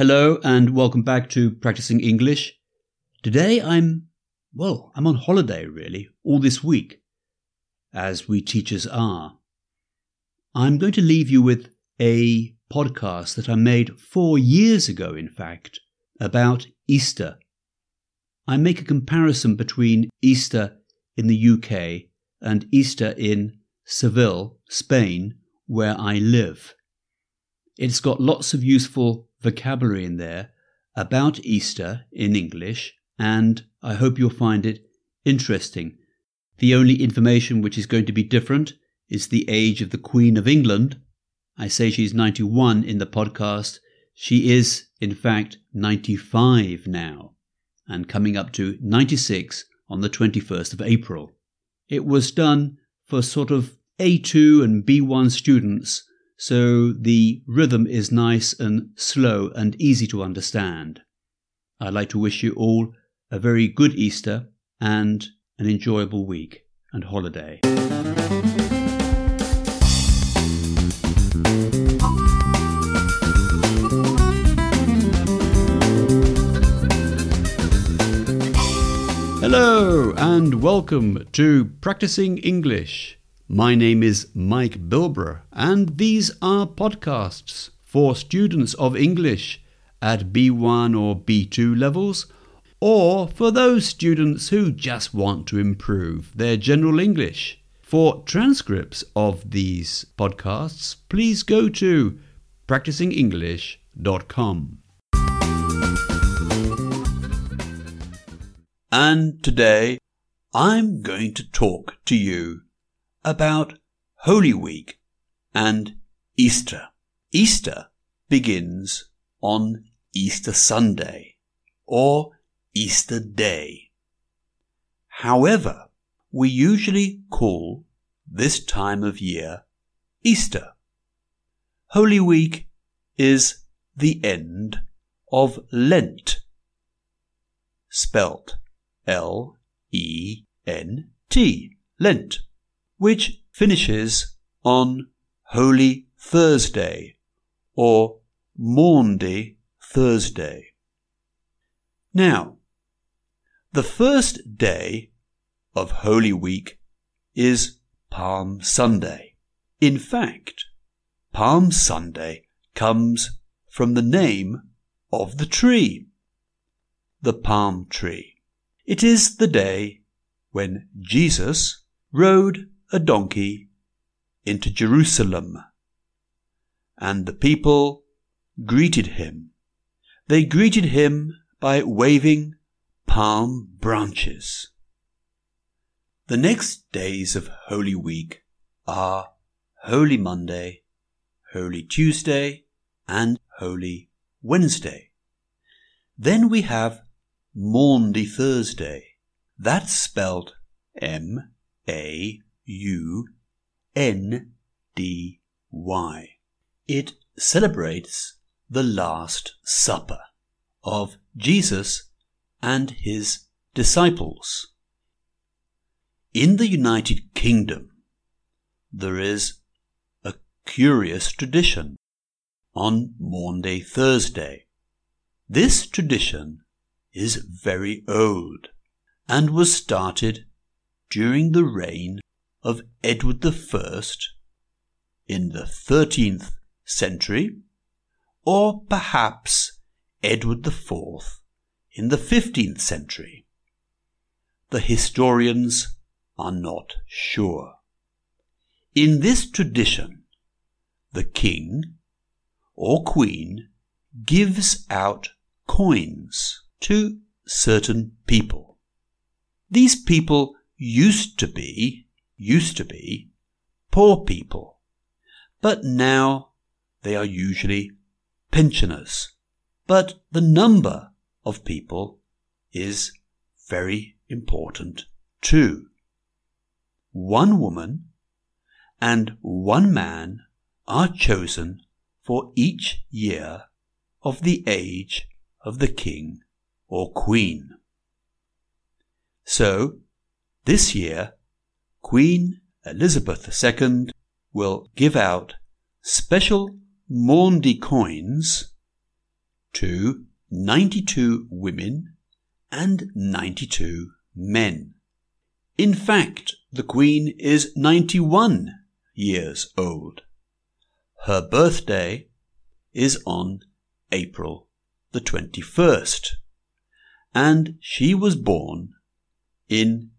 Hello and welcome back to Practicing English. Today I'm, well, I'm on holiday really, all this week, as we teachers are. I'm going to leave you with a podcast that I made four years ago, in fact, about Easter. I make a comparison between Easter in the UK and Easter in Seville, Spain, where I live. It's got lots of useful vocabulary in there about Easter in English, and I hope you'll find it interesting. The only information which is going to be different is the age of the Queen of England. I say she's 91 in the podcast. She is, in fact, 95 now, and coming up to 96 on the 21st of April. It was done for sort of A2 and B1 students so the rhythm is nice and slow and easy to understand. I'd like to wish you all a very good Easter and an enjoyable week and holiday. Hello and welcome to Practicing English. My name is Mike Bilbrough, and these are podcasts for students of English at B1 or B2 levels, or for those students who just want to improve their general English. For transcripts of these podcasts, please go to practicingenglish.com. And today I'm going to talk to you about Holy Week and Easter. Easter begins on Easter Sunday or Easter Day. However, we usually call this time of year Easter. Holy Week is the end of Lent, spelt L E N T, Lent which finishes on Holy Thursday or Maundy Thursday. Now, the first day of Holy Week is Palm Sunday. In fact, Palm Sunday comes from the name of the tree, the palm tree. It is the day when Jesus rode a donkey into Jerusalem. And the people greeted him. They greeted him by waving palm branches. The next days of Holy Week are Holy Monday, Holy Tuesday, and Holy Wednesday. Then we have Maundy Thursday. That's spelled M A U N D Y. It celebrates the Last Supper of Jesus and his disciples. In the United Kingdom, there is a curious tradition on Maundy Thursday. This tradition is very old and was started during the reign of Edward I in the 13th century, or perhaps Edward IV in the 15th century. The historians are not sure. In this tradition, the king or queen gives out coins to certain people. These people used to be used to be poor people, but now they are usually pensioners. But the number of people is very important too. One woman and one man are chosen for each year of the age of the king or queen. So, this year Queen Elizabeth II will give out special Maundy coins to 92 women and 92 men. In fact, the Queen is 91 years old. Her birthday is on April the 21st, and she was born in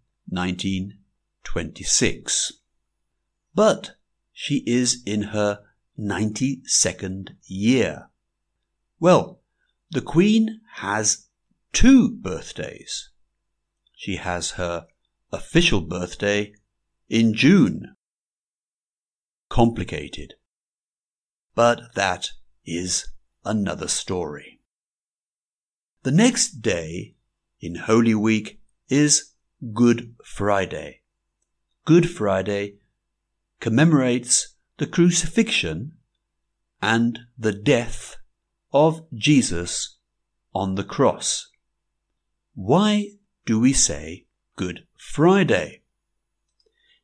1926. But she is in her 92nd year. Well, the Queen has two birthdays. She has her official birthday in June. Complicated. But that is another story. The next day in Holy Week is Good Friday. Good Friday commemorates the crucifixion and the death of Jesus on the cross. Why do we say Good Friday?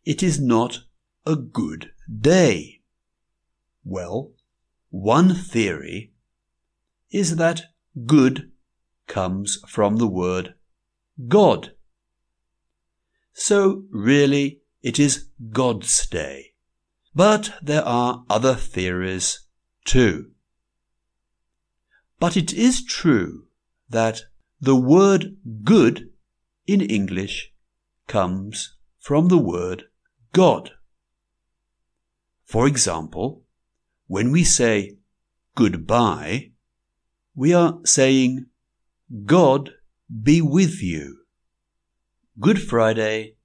It is not a good day. Well, one theory is that good comes from the word God. So really it is God's day. But there are other theories too. But it is true that the word good in English comes from the word God. For example, when we say goodbye, we are saying God be with you. Good Friday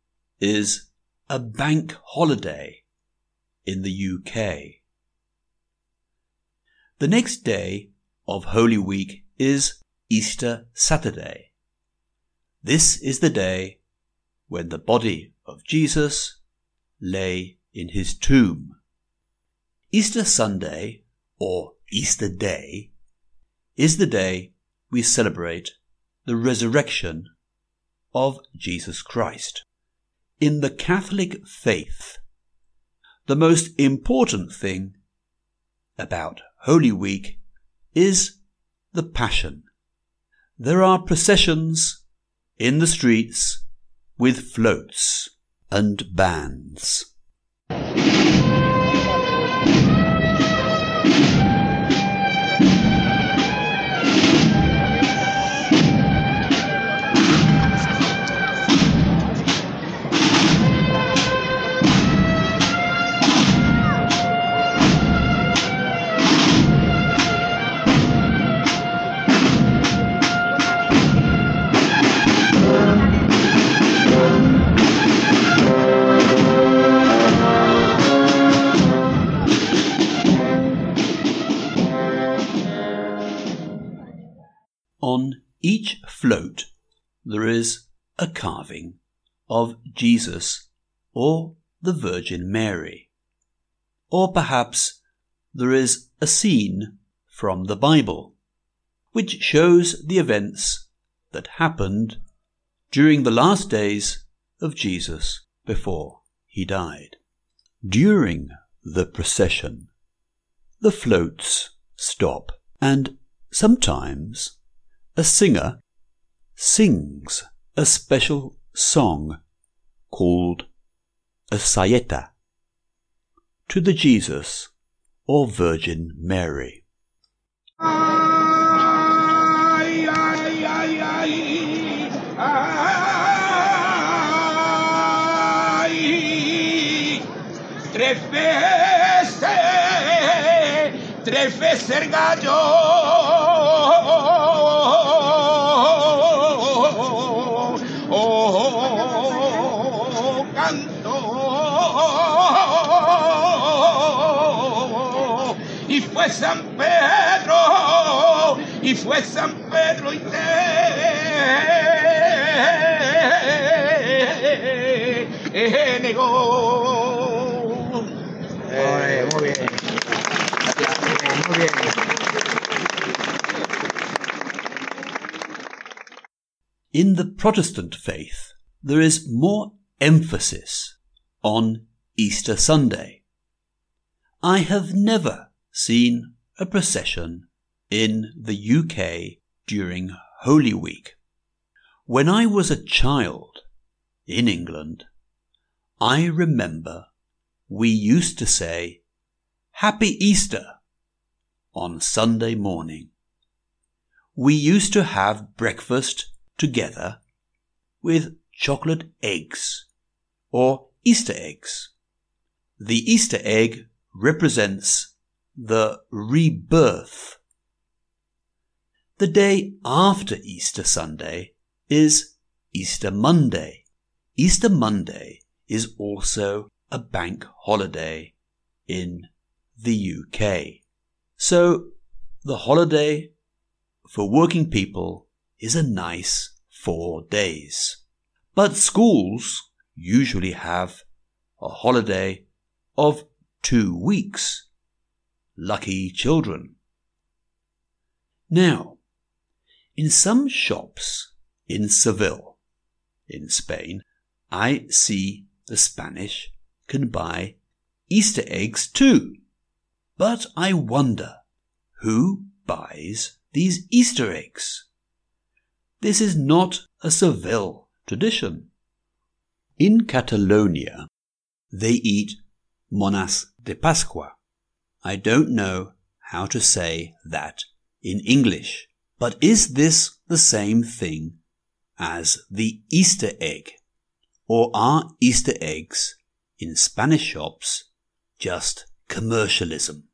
is a bank holiday in the UK. The next day of Holy Week is Easter Saturday. This is the day when the body of Jesus lay in his tomb. Easter Sunday, or Easter Day, is the day we celebrate the resurrection of Jesus Christ. In the Catholic faith, the most important thing about Holy Week is the Passion. There are processions in the streets with floats and bands. A carving of Jesus or the Virgin Mary. Or perhaps there is a scene from the Bible, which shows the events that happened during the last days of Jesus before he died. During the procession, the floats stop and sometimes a singer sings a special song called a saeta to the Jesus or Virgin Mary. Gallo. San Pedro y fue San Pedro y te negó. Muy bien. Muy bien. In the Protestant faith, there is more emphasis on Easter Sunday. I have never seen a procession in the UK during Holy Week. When I was a child in England, I remember we used to say Happy Easter on Sunday morning. We used to have breakfast together with chocolate eggs or Easter eggs. The Easter egg represents the rebirth. The day after Easter Sunday is Easter Monday. Easter Monday is also a bank holiday in the UK. So the holiday for working people is a nice four days. But schools usually have a holiday of two weeks. Lucky children. Now, in some shops in Seville, in Spain, I see the Spanish can buy Easter eggs too. But I wonder who buys these Easter eggs? This is not a Seville tradition. In Catalonia, they eat monas de Pascua. I don't know how to say that in English, but is this the same thing as the Easter egg? Or are Easter eggs in Spanish shops just commercialism?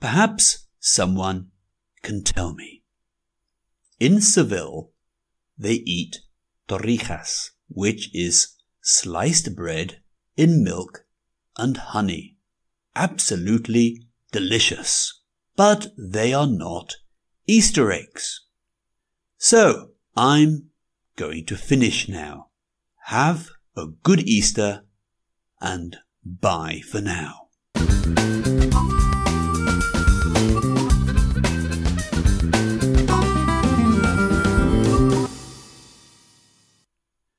Perhaps someone can tell me. In Seville, they eat torrijas, which is sliced bread in milk and honey. Absolutely delicious. But they are not Easter eggs. So, I'm going to finish now. Have a good Easter and bye for now.